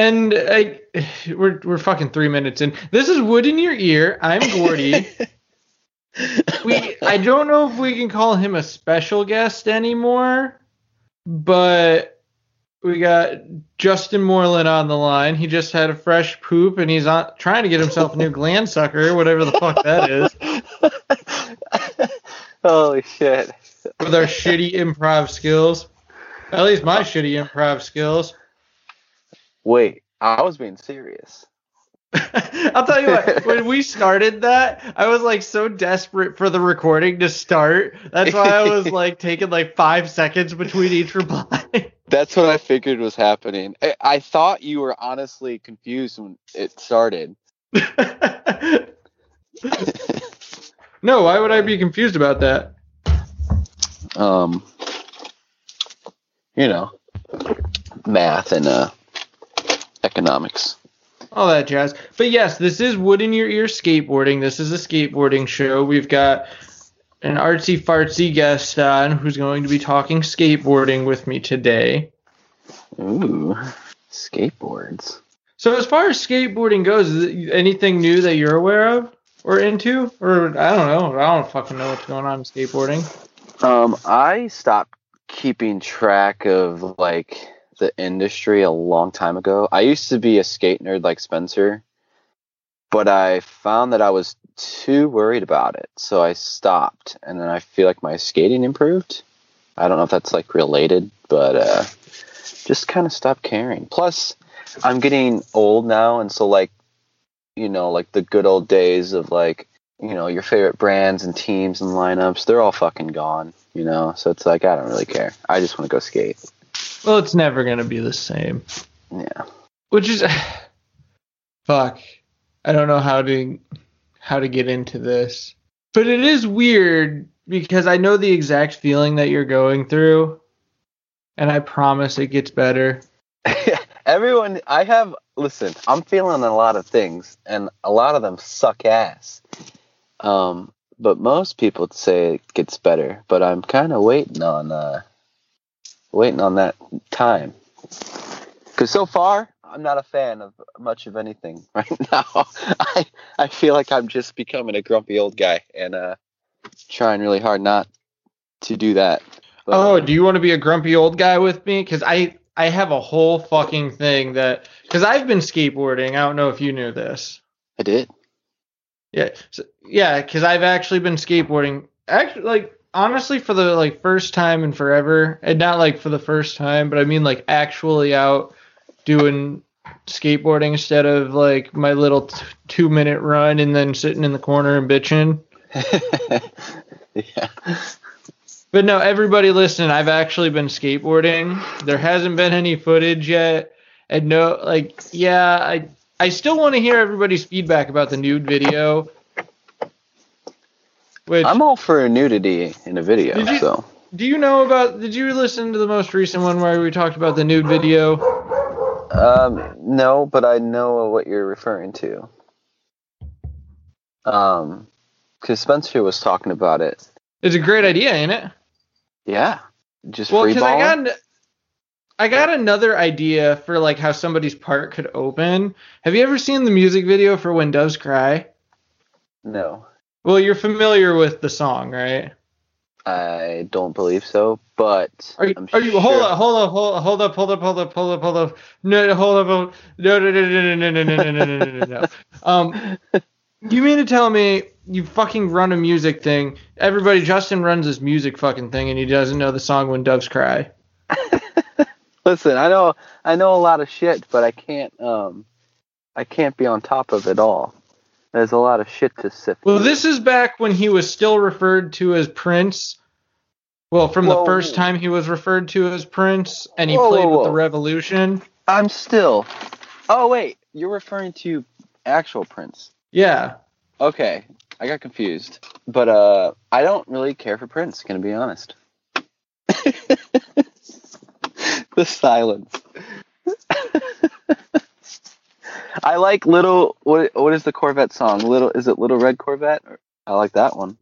And I, we're we're fucking three minutes in. This is Wood in Your Ear. I'm Gordy. we I don't know if we can call him a special guest anymore, but we got Justin Moreland on the line. He just had a fresh poop and he's on trying to get himself a new gland sucker, whatever the fuck that is. Holy shit. With our shitty improv skills. At least my shitty improv skills. Wait, I was being serious. I'll tell you what, when we started that, I was like so desperate for the recording to start. That's why I was like taking like five seconds between each reply. That's what I figured was happening. I, I thought you were honestly confused when it started. no, why would I be confused about that? Um, you know, math and uh, economics all that jazz. But yes, this is Wood in Your Ear Skateboarding. This is a skateboarding show. We've got an artsy fartsy guest on who's going to be talking skateboarding with me today. Ooh, skateboards. So as far as skateboarding goes, is anything new that you're aware of or into, or I don't know, I don't fucking know what's going on in skateboarding. Um, I stopped keeping track of like the industry a long time ago. I used to be a skate nerd like Spencer, but I found that I was too worried about it, so I stopped. And then I feel like my skating improved. I don't know if that's like related, but uh, just kind of stopped caring. Plus, I'm getting old now, and so like, you know, like the good old days of like, you know, your favorite brands and teams and lineups, they're all fucking gone. You know, so it's like I don't really care. I just want to go skate. Well, it's never gonna be the same. Yeah. Which is fuck. I don't know how to how to get into this. But it is weird because I know the exact feeling that you're going through and I promise it gets better. Everyone I have listen, I'm feeling a lot of things and a lot of them suck ass. Um but most people say it gets better, but I'm kind of waiting on uh waiting on that time. Because so far, I'm not a fan of much of anything right now. I I feel like I'm just becoming a grumpy old guy and uh, trying really hard not to do that. But, oh, do you want to be a grumpy old guy with me? Because I I have a whole fucking thing that because I've been skateboarding. I don't know if you knew this. I did. Yeah, so, yeah, because I've actually been skateboarding. Actually, like honestly for the like first time in forever and not like for the first time but i mean like actually out doing skateboarding instead of like my little t- two minute run and then sitting in the corner and bitching. Yeah. But no everybody listen i've actually been skateboarding. There hasn't been any footage yet. And no like yeah i i still want to hear everybody's feedback about the nude video which I'm all for nudity in a video. You, so do you know about? Did you listen to the most recent one where we talked about the nude video? Um, no, but I know what you're referring to. Um, because Spencer was talking about it. It's a great idea, ain't it? Yeah, just well, because I got. I got another idea for like how somebody's part could open. Have you ever seen the music video for When Doves Cry? No. Well, you're familiar with the song, right? I don't believe so, but are you? are you? Sure. Hold up! Hold up! Hold up! Hold up! Hold up! Hold up! Hold up! Hold up! No! Hold up! No! No! No! No! No! No! No! No! No! No! No! No! Um, you mean to tell me you fucking run a music thing? Everybody, Justin runs this music fucking thing, and he doesn't know the song "When Doves Cry." Listen, I know, I know a lot of shit, but I can't, um, I can't be on top of it all. There's a lot of shit to sift. Well, this is back when he was still referred to as Prince. Well, from whoa, the first time he was referred to as Prince, and he whoa, played whoa, with the Revolution. I'm still. Oh wait, you're referring to actual Prince. Yeah. Okay, I got confused, but uh, I don't really care for Prince. Gonna be honest. the silence. I like little. What what is the Corvette song? Little is it Little Red Corvette? I like that one.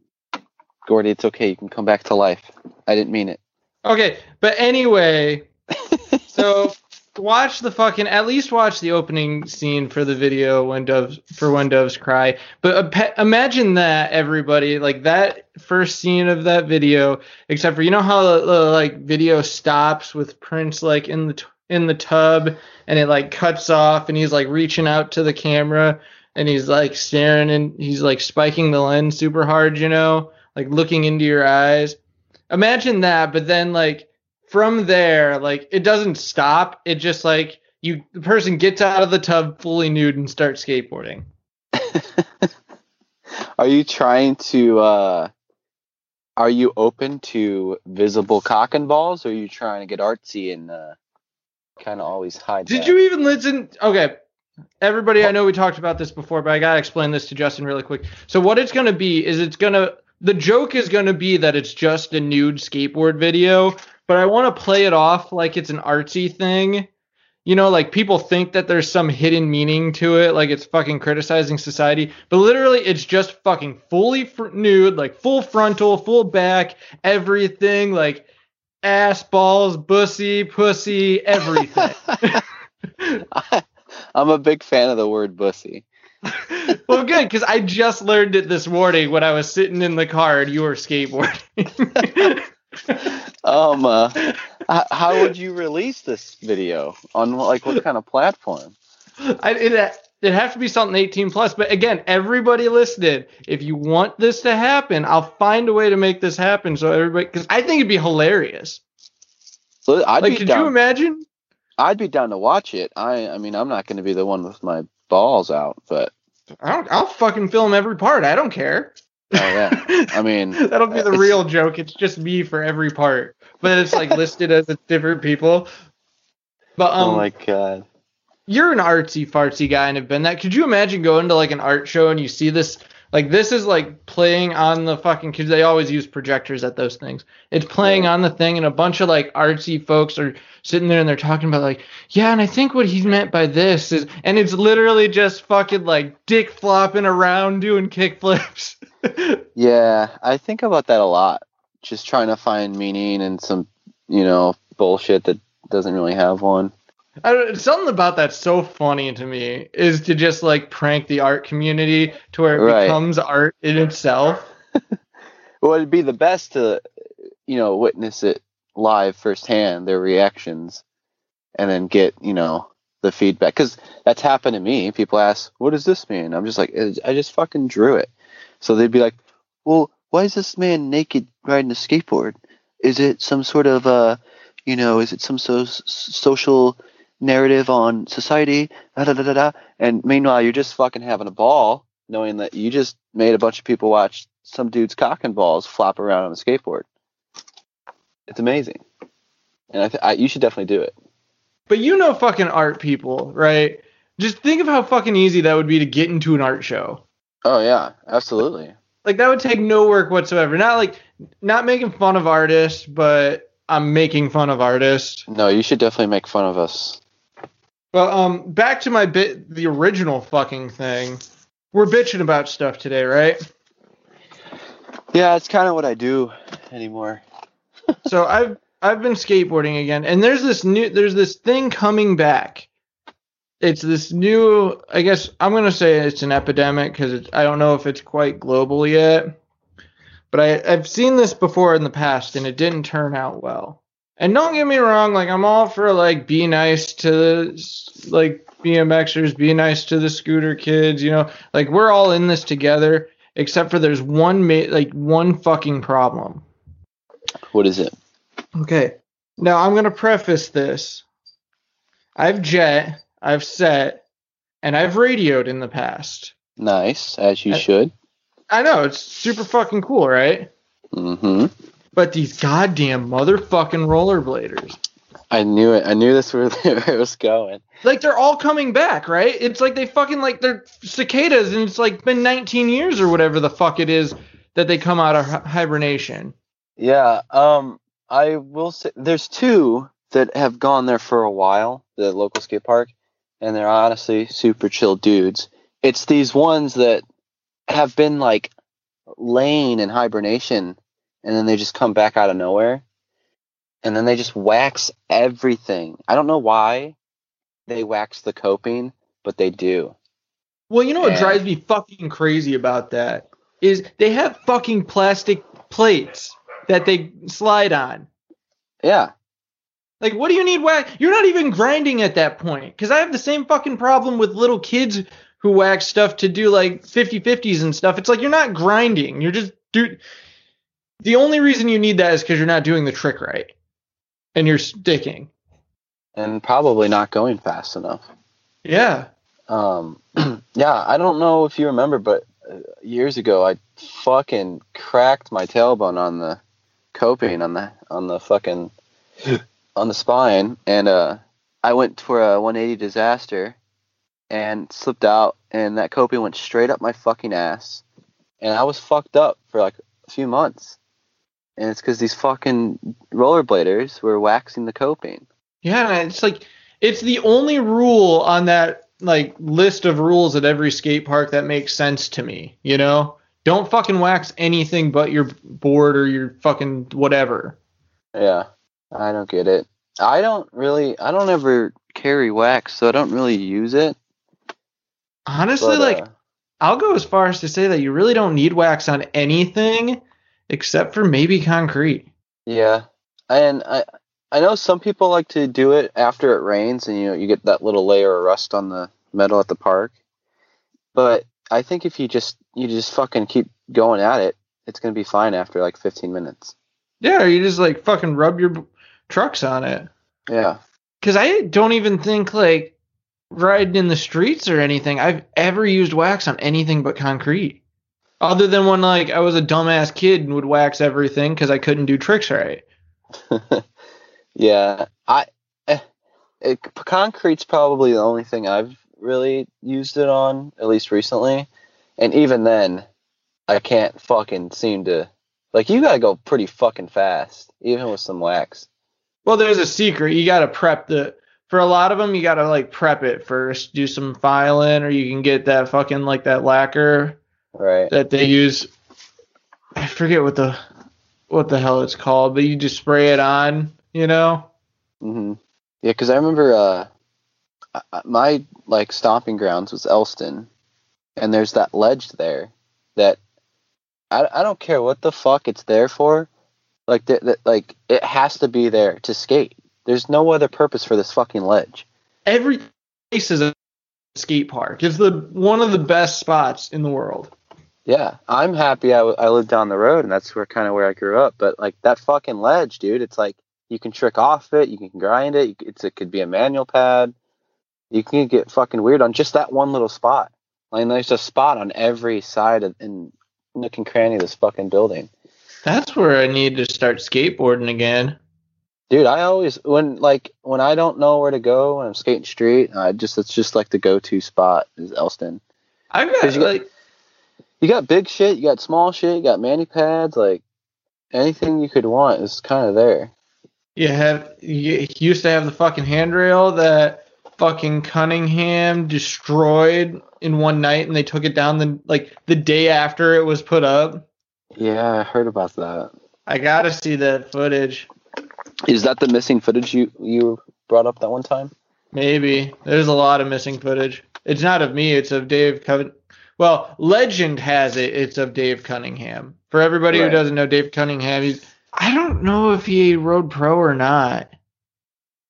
Gordy, it's okay. You can come back to life. I didn't mean it. Okay, but anyway, so watch the fucking at least watch the opening scene for the video when doves for when doves cry. But imagine that everybody like that first scene of that video, except for you know how the, the like video stops with Prince like in the in the tub and it like cuts off and he's like reaching out to the camera and he's like staring and he's like spiking the lens super hard, you know, like looking into your eyes. Imagine that, but then like from there, like it doesn't stop. It just like you the person gets out of the tub fully nude and starts skateboarding. are you trying to uh are you open to visible cock and balls or are you trying to get artsy and uh kind of always hide Did that? you even listen okay. Everybody, I know we talked about this before, but I gotta explain this to Justin really quick. So what it's gonna be is it's gonna the joke is gonna be that it's just a nude skateboard video, but I want to play it off like it's an artsy thing. You know, like people think that there's some hidden meaning to it, like it's fucking criticizing society, but literally it's just fucking fully fr- nude, like full frontal, full back, everything, like ass, balls, bussy, pussy, everything. I'm a big fan of the word bussy. well, good, because I just learned it this morning when I was sitting in the car and you were skateboarding. um, uh, how would you release this video on like what kind of platform? I, it it have to be something 18 plus. But again, everybody listed. if you want this to happen, I'll find a way to make this happen. So everybody, because I think it'd be hilarious. So I'd like, be could down, you imagine? I'd be down to watch it. I, I mean, I'm not going to be the one with my balls out, but I don't, I'll fucking film every part. I don't care. Oh yeah. I mean, that'll be the real joke. It's just me for every part, but it's like listed as different people. But um, oh my god, you're an artsy fartsy guy and have been that. Could you imagine going to like an art show and you see this? Like this is like playing on the fucking because they always use projectors at those things. It's playing on the thing and a bunch of like artsy folks are sitting there and they're talking about like yeah and I think what he meant by this is and it's literally just fucking like dick flopping around doing kick flips. yeah, I think about that a lot. Just trying to find meaning in some, you know, bullshit that doesn't really have one. I, something about that's so funny to me is to just like prank the art community to where it Right. becomes art in itself. Well, it'd be the best to, you know, witness it live firsthand, their reactions, and then get, you know, the feedback. Because that's happened to me. People ask, "What does this mean?" I'm just like, "I just fucking drew it." So they'd be like, "Well, why is this man naked riding a skateboard? Is it some sort of, uh, you know, is it some so- social narrative on society?" Da, da, da, da, da. And meanwhile, you're just fucking having a ball, knowing that you just made a bunch of people watch some dude's cock and balls flop around on a skateboard. It's amazing, and I, th- I you should definitely do it. But you know fucking art people, right? Just think of how fucking easy that would be to get into an art show. Oh yeah, absolutely. Like that would take no work whatsoever. Not like not making fun of artists, but I'm making fun of artists. No, you should definitely make fun of us. Well, um, back to my bit, the original fucking thing. We're bitching about stuff today, right? Yeah, it's kind of what I do anymore. so I've I've been skateboarding again, and there's this new there's this thing coming back. It's this new. I guess I'm gonna say it's an epidemic because I don't know if it's quite global yet. But I I've seen this before in the past, and it didn't turn out well. And don't get me wrong, like I'm all for like be nice to the, like BMXers, be nice to the scooter kids, you know, like we're all in this together. Except for there's one ma- like one fucking problem. What is it? Okay. Now I'm gonna preface this. I've jet, I've set, and I've radioed in the past. Nice, as you I- should. I know it's super fucking cool, right? Mm-hmm. But these goddamn motherfucking rollerbladers, I knew it. I knew this where it was going. like they're all coming back, right? It's like they fucking like they're cicadas, and it's like been 19 years or whatever the fuck it is that they come out of hibernation. Yeah. Um. I will say there's two that have gone there for a while. The local skate park, and they're honestly super chill dudes. It's these ones that have been like laying in hibernation, and then they just come back out of nowhere, and then they just wax everything. I don't know why. they wax the coping, but they do. Well, you know what And- drives me fucking crazy about that is they have fucking plastic plates that they slide on. Yeah. Like, what do you need wax? You're not even grinding at that point. Because I have the same fucking problem with little kids who wax stuff to do like 50 50s and stuff. It's like you're not grinding. You're just do. The only reason you need that is because you're not doing the trick right, and you're sticking. And probably not going fast enough. Yeah. Um, yeah, I don't know if you remember, but uh, years ago I fucking cracked my tailbone on the coping on the on the fucking on the spine, and uh, I went for a 180 disaster and slipped out, and that coping went straight up my fucking ass, and I was fucked up for like a few months, and it's because these fucking rollerbladers were waxing the coping. Yeah, it's like it's the only rule on that like list of rules at every skate park that makes sense to me, you know? Don't fucking wax anything but your board or your fucking whatever. Yeah, I don't get it. I don't really, I don't ever carry wax, so I don't really use it. Honestly, But, like uh, I'll go as far as to say that you really don't need wax on anything except for maybe concrete. yeah, and I, I know some people like to do it after it rains, and you know you get that little layer of rust on the metal at the park. But I think if you just you just fucking keep going at it, it's gonna be fine after like 15 minutes. Yeah, you just like fucking rub your b- trucks on it. Yeah, Cuz I don't even think like riding in the streets or anything I've ever used wax on anything but concrete. Other than when like I was a dumbass kid and would wax everything cuz I couldn't do tricks right. yeah. I, eh, it, concrete's probably the only thing I've really used it on, at least recently. And even then, I can't fucking seem to. Like, you gotta go pretty fucking fast, even with some wax. Well, there's a secret. You got to prep the for a lot of them you got to like prep it first, do some filing or you can get that fucking like that lacquer Right. that they use I forget what the what the hell it's called, but you just spray it on, you know? hmm Yeah, because I remember uh, my like stomping grounds was Elston, and there's that ledge there that I, I don't care what the fuck it's there for, like that that like it has to be there to skate. There's no other purpose for this fucking ledge. Every place is a skate park. It's the one of the best spots in the world. Yeah, I'm happy I, I live down the road, and that's where kind of where I grew up. But like that fucking ledge, dude, it's like you can trick off it, you can grind it. It's it could be a manual pad. You can get fucking weird on just that one little spot. Like there's a spot on every side of in nook and cranny of this fucking building. That's where I need to start skateboarding again. Dude, I always when like when I don't know where to go when I'm skating street, I just it's just like the go-to spot is Elston. I've got- like You got big shit, you got small shit, you got mani pads, like anything you could want is kind of there. you have you used to have the fucking handrail that fucking Cunningham destroyed in one night and they took it down the like the day after it was put up. Yeah, I heard about that. I gotta see that footage. Is that the missing footage you you brought up that one time? Maybe. There's a lot of missing footage. It's not of me, it's of Dave Cunningham. Well, legend has it it's of Dave Cunningham. For everybody Right. who doesn't know Dave Cunningham, he's I don't know if he rode pro or not.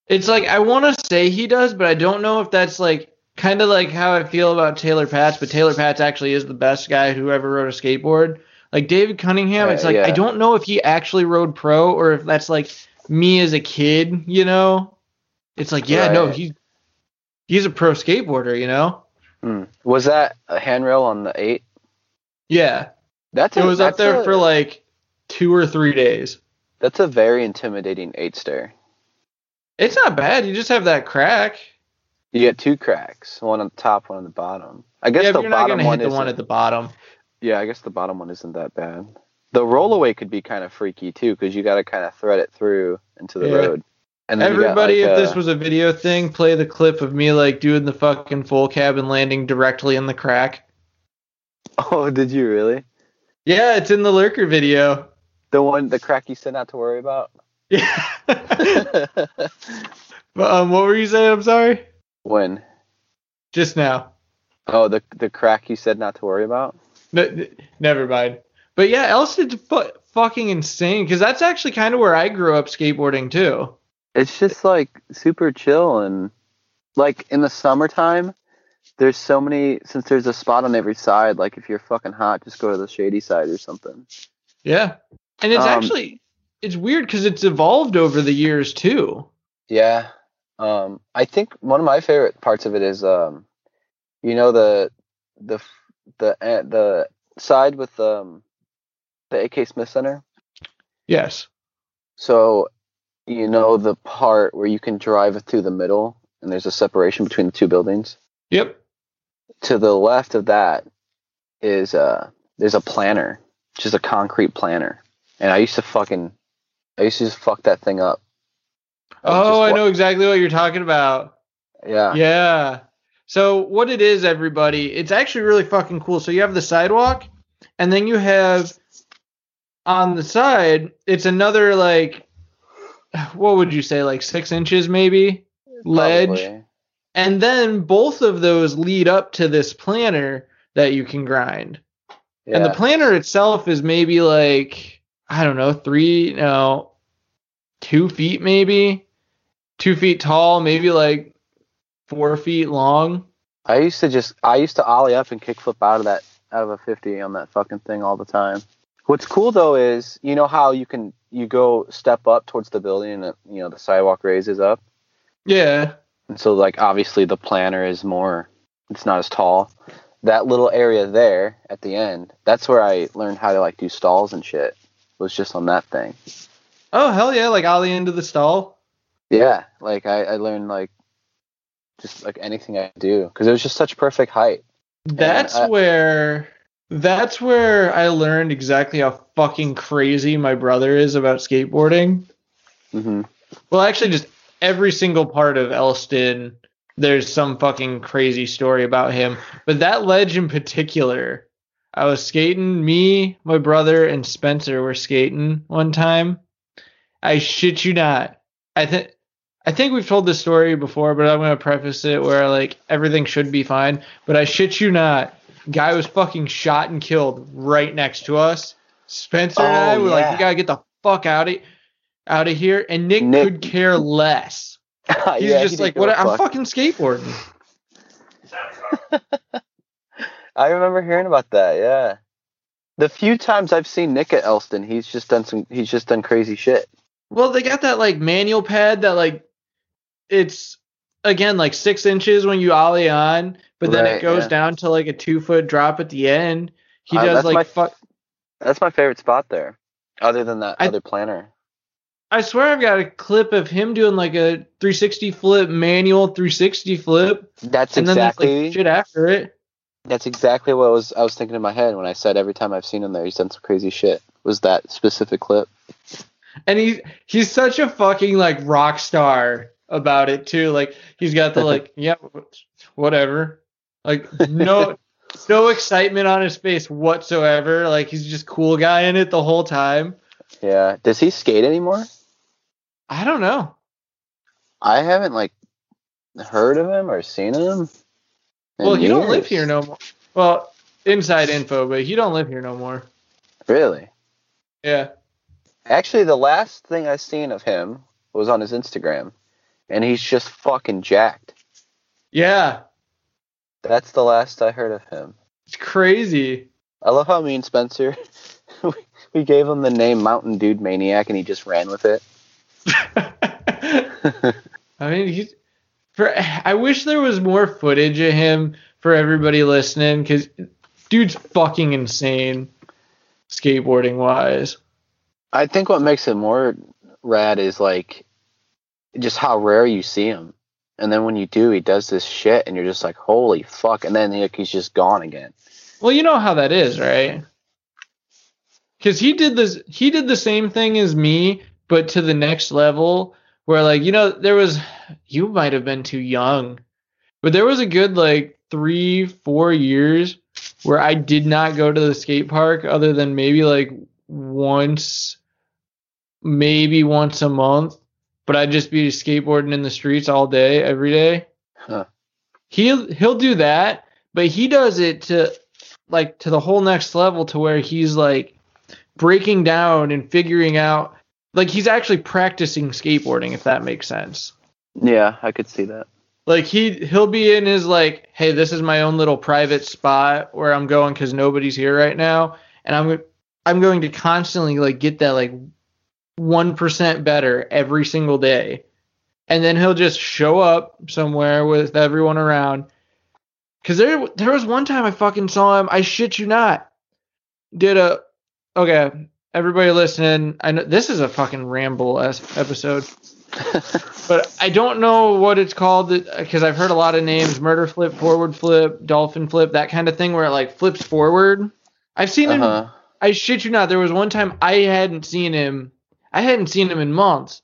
It's like I want to say he does, but I don't know if that's like kind of like how I feel about Taylor Patch, but Taylor Patch actually is the best guy who ever rode a skateboard. Like David Cunningham, Right, it's like yeah. I don't know if he actually rode pro or if that's like me as a kid, you know? It's like, yeah, no, he's he's a pro skateboarder, you know? Hmm. Was that a handrail on the eight? Yeah. That's It a- was up there a- for like two or three days. That's a very intimidating eight stair. It's not bad. You just have that crack. You get two cracks, one on the top, one on the bottom. I guess yeah, the you're not bottom gonna one hit the one at the bottom. Yeah, I guess the bottom one isn't that bad. The rollaway could be kind of freaky too, because you got to kind of thread it through into the Yeah. road. And you got, Everybody, like, if uh, this was a video thing, play the clip of me like doing the fucking full cab and landing directly in the crack. oh, did you really? Yeah, it's in the lurker video. The one, the crack you said not to worry about. Yeah. but um, what were you saying? I'm sorry. When? Just now. Oh, the the crack you said not to worry about. N- n- never mind. But yeah, Elston's fu- fucking insane because that's actually kind of where I grew up skateboarding too. It's just like super chill and like in the summertime. There's so many since there's a spot on every side. Like if you're fucking hot, just go to the shady side or something. Yeah, and it's Um, actually it's weird because it's evolved over the years too. Yeah. Um, I think one of my favorite parts of it is, um, you know, the the the uh, the side with um the AK Smith Center. Yes. So, you know, the part where you can drive through the middle and there's a separation between the two buildings. Yep. To the left of that is uh there's a planter, just a concrete planter, and I used to fucking I used to just fuck that thing up. I Oh, I know exactly what you're talking about. Yeah. Yeah. So what it is, everybody, it's actually really fucking cool. So you have the sidewalk, and then you have on the side, it's another like, what would you say, like six inches maybe ledge, Probably. and then both of those lead up to this planter that you can grind. And the Yeah. planter itself is maybe like I don't know, three no, two feet maybe, two feet tall, maybe like four feet long. I used to just I used to ollie up and kickflip out of that out of a 50 on that fucking thing all the time. What's cool though is you know how you can you go step up towards the building and you know the sidewalk raises up Yeah, and so like obviously the planter is more it's not as tall. That little area there at the end, that's where I learned how to like do stalls and shit. Was just on that thing. Oh hell yeah! Like ollie into the stall. Yeah, like I, I learned like just like anything I do because it was just such perfect height. That's I- where that's where I learned exactly how fucking crazy my brother is about skateboarding. hmm Well, actually, just every single part of Elston, there's some fucking crazy story about him. But that ledge in particular, I was skating. Me, my brother, and Spencer were skating one time. I shit you not. I think. I think we've told this story before, but I'm gonna preface it where like everything should be fine. But I shit you not, guy was fucking shot and killed right next to us. Spencer and Oh, I were like, yeah. we gotta get the fuck out of out of here. And Nick, Nick- could care less. He's yeah, just didn't like, what? I'm fucking skateboarding. I remember hearing about that. Yeah, the few times I've seen Nick at Elston, he's just done some. He's just done crazy shit. Well, they got that like manual pad that like it's again like six inches when you ollie on, but then it goes yeah. down to like a two foot drop at the end. He Uh, does like fuck. That's my favorite spot there. Other than that I- other planner. I swear I've got a clip of him doing like a 360 flip manual 360 flip, That's and then there's exactly like shit after it. that's exactly what was I was thinking in my head when I said every time I've seen him there, he's done some crazy shit. Was that specific clip? and he's he's such a fucking like rock star about it too. Like he's got the like yeah whatever, like no no excitement on his face whatsoever. Like he's just cool guy in it the whole time. Yeah. Does he skate anymore? I don't know. I haven't like heard of him or seen him. Well, he don't live here no more. Well, inside info, but he don't live here no more. Really? Yeah. Actually, the last thing I seen of him was on his Instagram, and he's just fucking jacked. Yeah. That's the last I heard of him. It's crazy. I love how me and Spencer we, we gave him the name Mountain Dude Maniac, and he just ran with it. I mean, for. I wish there was more footage of him for everybody listening, because dude's fucking insane, skateboarding wise. I think what makes it more rad is like just how rare you see him. And then when you do, he does this shit, and you're just like, "Holy fuck!" And then like, he's just gone again. Well, you know how that is, right? Because he did this. He did the same thing as me, but to the next level. Where like you know there was, you might have been too young, but there was a good like three, four years where I did not go to the skate park other than maybe like once, maybe once a month. But I'd just be skateboarding in the streets all day, every day. Huh. he'll he'll do that, but he does it to like to the whole next level to where he's like breaking down and figuring out like he's actually practicing skateboarding if that makes sense. Yeah, I could see that. Like he he'll be in his like, hey, this is my own little private spot where I'm going because nobody's here right now, and I'm I'm going to constantly like get that like one percent better every single day, and then he'll just show up somewhere with everyone around. Cause there there was one time I fucking saw him. I shit you not. Did a okay. Everybody listening, I know this is a fucking ramble episode but I don't know what it's called because I've heard a lot of names: murder flip, forward flip, dolphin flip, that kind of thing, where it like flips forward. I've seen uh-huh. him. I shit you not. There was one time I hadn't seen him. I hadn't seen him in months,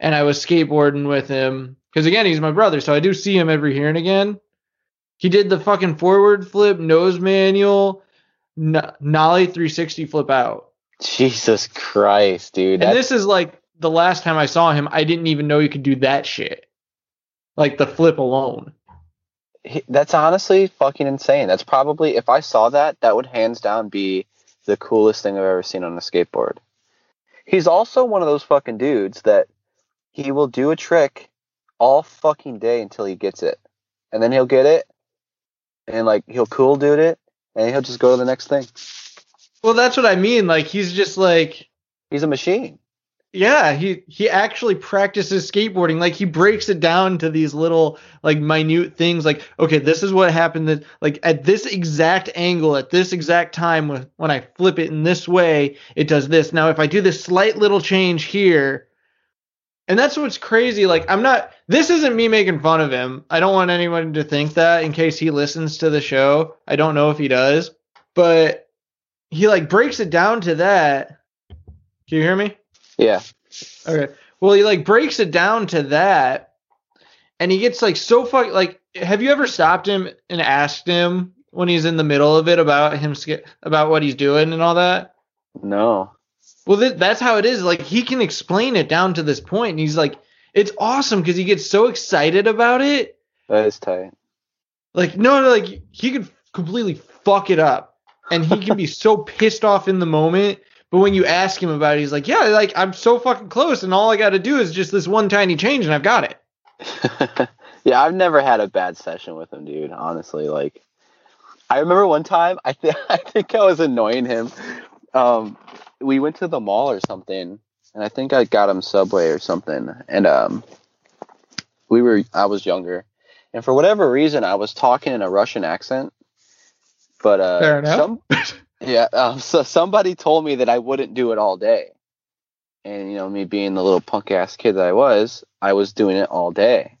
and I was skateboarding with him because again, he's my brother, so I do see him every here and again. He did the fucking forward flip, nose manual, n- nollie 360 flip out. Jesus Christ, dude! And this is like the last time I saw him, I didn't even know he could do that shit. Like the flip alone. That's honestly fucking insane. That's probably if I saw that, that would hands down be the coolest thing I've ever seen on a skateboard. He's also one of those fucking dudes that he will do a trick all fucking day until he gets it. And then he'll get it and like he'll cool dude it and he'll just go to the next thing. Well, that's what I mean. Like he's just like he's a machine. Yeah, he he actually practices skateboarding. Like he breaks it down to these little like minute things. Like okay, this is what happened. That like at this exact angle, at this exact time, when when I flip it in this way, it does this. Now if I do this slight little change here, and that's what's crazy. Like I'm not. This isn't me making fun of him. I don't want anyone to think that in case he listens to the show. I don't know if he does, but he like breaks it down to that. Can you hear me? Yeah. Okay. Well, he like breaks it down to that, and he gets like so fuck. Like, have you ever stopped him and asked him when he's in the middle of it about him about what he's doing and all that? No. Well, th- that's how it is. Like he can explain it down to this point, and he's like, it's awesome because he gets so excited about it. That is tight. Like no, no, like he could completely fuck it up, and he can be so pissed off in the moment but when you ask him about it, he's like, "Yeah, like I'm so fucking close, and all I got to do is just this one tiny change, and I've got it." yeah, I've never had a bad session with him, dude. Honestly, like I remember one time, I think I think I was annoying him. Um, we went to the mall or something, and I think I got him Subway or something, and um, we were I was younger, and for whatever reason, I was talking in a Russian accent. But uh, some Yeah, um, so somebody told me that I wouldn't do it all day, and you know, me being the little punk ass kid that I was, I was doing it all day.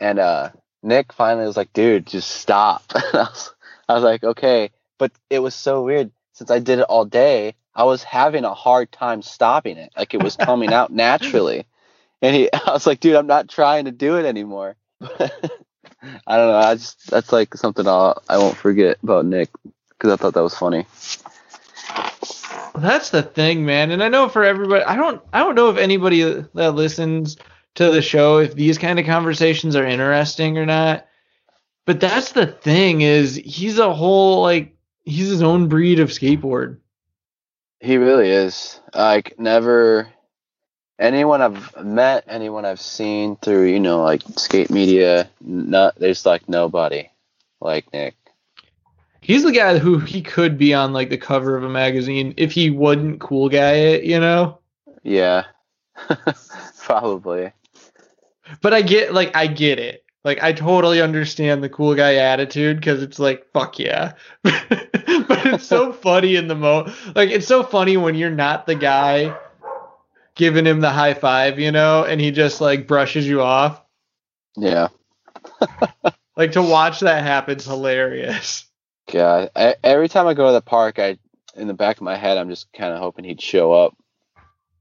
And uh, Nick finally was like, "Dude, just stop." I, was, I was like, "Okay," but it was so weird since I did it all day. I was having a hard time stopping it, like it was coming out naturally. And he, I was like, "Dude, I'm not trying to do it anymore." I don't know. I just that's like something I'll I won't forget about Nick because I thought that was funny. That's the thing, man. And I know for everybody, I don't, I don't know if anybody that listens to the show if these kind of conversations are interesting or not. But that's the thing is he's a whole like he's his own breed of skateboard. He really is. Like never anyone I've met, anyone I've seen through, you know, like skate media, not there's like nobody like Nick. He's the guy who he could be on like the cover of a magazine if he wouldn't cool guy it, you know? Yeah. Probably. But I get like I get it. Like I totally understand the cool guy attitude because it's like fuck yeah. but it's so funny in the mo like it's so funny when you're not the guy giving him the high five, you know, and he just like brushes you off. Yeah. like to watch that happen's hilarious. God, I, every time I go to the park, I in the back of my head, I'm just kind of hoping he'd show up,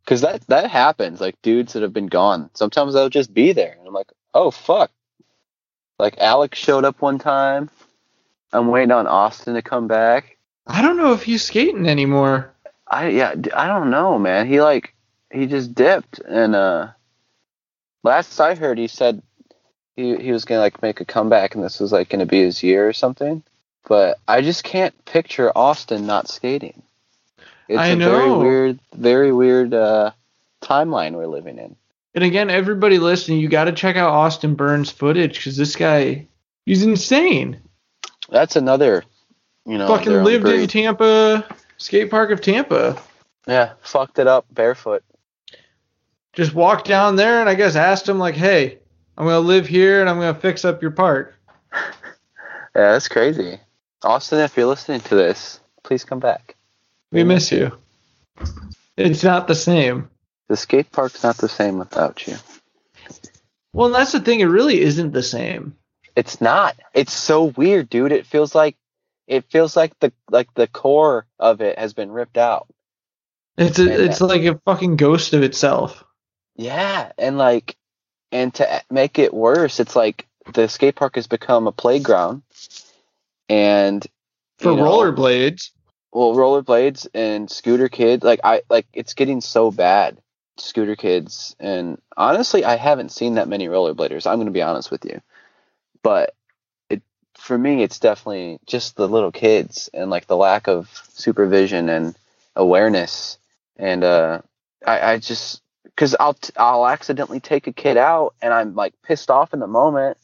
because that that happens. Like dudes that have been gone, sometimes they'll just be there, and I'm like, oh fuck. Like Alex showed up one time. I'm waiting on Austin to come back. I don't know if he's skating anymore. I yeah, I don't know, man. He like he just dipped, and uh, last I heard, he said he he was gonna like make a comeback, and this was like gonna be his year or something. But I just can't picture Austin not skating. It's I a very weird, very weird uh, timeline we're living in. And again, everybody listening, you got to check out Austin Burns footage because this guy, he's insane. That's another, you know, Fucking lived in. Tampa, skate park of Tampa. Yeah, fucked it up barefoot. Just walked down there and I guess asked him like, "Hey, I'm gonna live here and I'm gonna fix up your park." Yeah, that's crazy. Austin, if you're listening to this, please come back. We miss you. It's not the same. The skate park's not the same without you. Well, that's the thing. It really isn't the same. It's not. It's so weird, dude. It feels like it feels like the like the core of it has been ripped out. It's And a, it's that- like a fucking ghost of itself. Yeah, and like and to make it worse, it's like the skate park has become a playground and For know, rollerblades, well rollerblades and scooter kids like i like it's getting so bad scooter kids. And honestly i haven't seen that many rollerbladers i'm going to be honest with you. But it for me it's definitely just the little kids and like the lack of supervision and awareness. And uh i i just because i'll t- i'll accidentally take a kid out and i'm like pissed off in the moment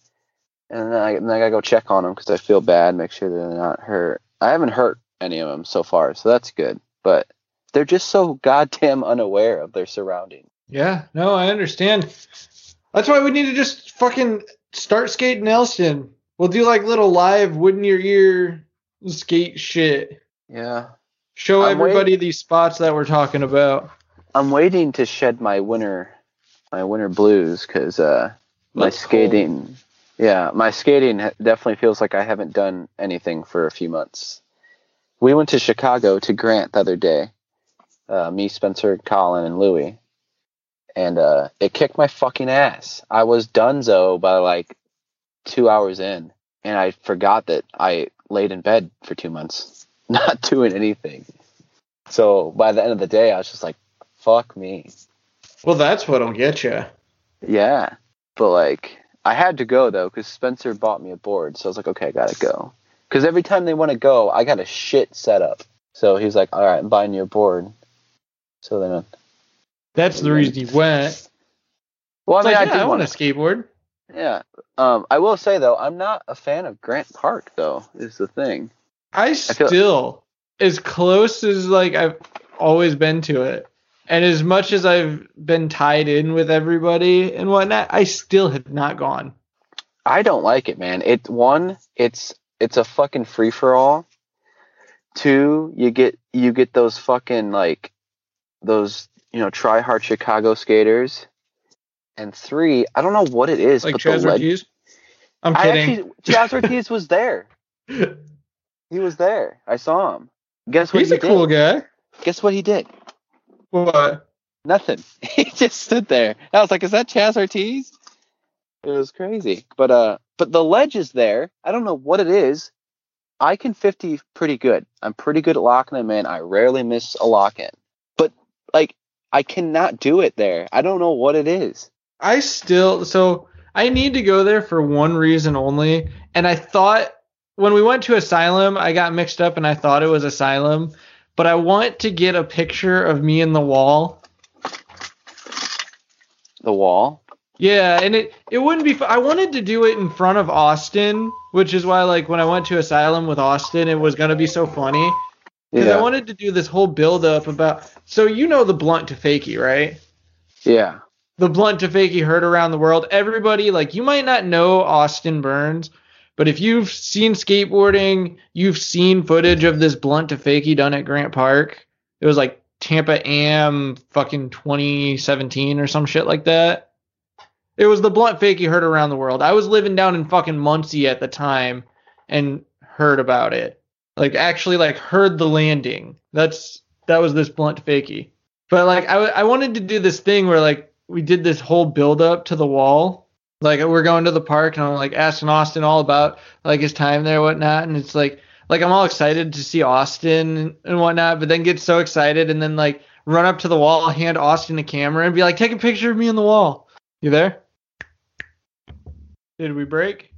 and then i, then I gotta go check on them because i feel bad make sure they're not hurt i haven't hurt any of them so far, so that's good. But they're just so goddamn unaware of their surroundings. yeah. No, I understand. That's why we need to just fucking start skating Elston. We'll do like little live wood in your ear skate shit. Yeah, Show I'm everybody these spots that we're talking about. I'm waiting to shed my winter, my winter blues because uh, my That's skating, yeah, my skating definitely feels like I haven't done anything for a few months. We went to Chicago to Grant the other day, uh, me, Spencer, Colin, and Louie, and uh, it kicked my fucking ass. I was donezo by like two hours in, and I forgot that I laid in bed for two months, not doing anything. So by the end of the day, I was just like, "Fuck me." Well, that's what'll get you. Yeah, but like I had to go though because Spencer bought me a board, so I was like, okay, I gotta go. Because every time they want to go, I got a shit setup. So he's like, all right, I'm buying you a board. So then, That's the reason you went. well, I mean, like, I yeah, I want a skateboard. Yeah. Um, I will say though, I'm not a fan of Grant Park though. Is the thing. I feel- still, as close as like I've always been to it, and as much as I've been tied in with everybody and whatnot, I still have not gone. I don't like it, man. It one, it's it's a fucking free for all. Two, you get you get those fucking like those you know try hard Chicago skaters. And three, I don't know what it is, Like but Chaz Ortiz. I'm I kidding. actually Chaz Ortiz was there. He was there. I saw him. Guess what He's he a cool guy. Guess what he did? What? Nothing. He just stood there. I was like, "Is that Chaz Ortiz?" It was crazy. But uh, but the ledge is there. I don't know what it is. I can 50 pretty good. I'm pretty good at locking them in. I rarely miss a lock in. But like, I cannot do it there. I don't know what it is. I still so I need to go there for one reason only. And I thought when we went to Asylum, I got mixed up and I thought it was Asylum. But I want to get a picture of me in the wall. The wall. Yeah, and it it wouldn't be. I wanted to do it in front of Austin, which is why like when I went to Asylum with Austin, it was gonna be so funny because I wanted to do this whole build up about. So you know the blunt to fakie, right? Yeah. the blunt to fakie heard around the world. Everybody, like, you might not know Austin Burns, but if you've seen skateboarding, you've seen footage of this blunt to fakie done at Grant Park. It was like Tampa Am fucking 2017 or some shit like that. It was the blunt fakie heard around the world. I was living down in fucking Muncie at the time and heard about it. Like, actually, like, heard the landing. That's, that was this blunt fakie. But like I, I wanted to do this thing where like we did this whole build up to the wall. Like we're going to the park and I'm like asking Austin all about like his time there, whatnot, and it's like like I'm all excited to see Austin and whatnot, but then get so excited and then like run up to the wall, hand Austin the camera and be like, take a picture of me on the wall. You there? Did we break?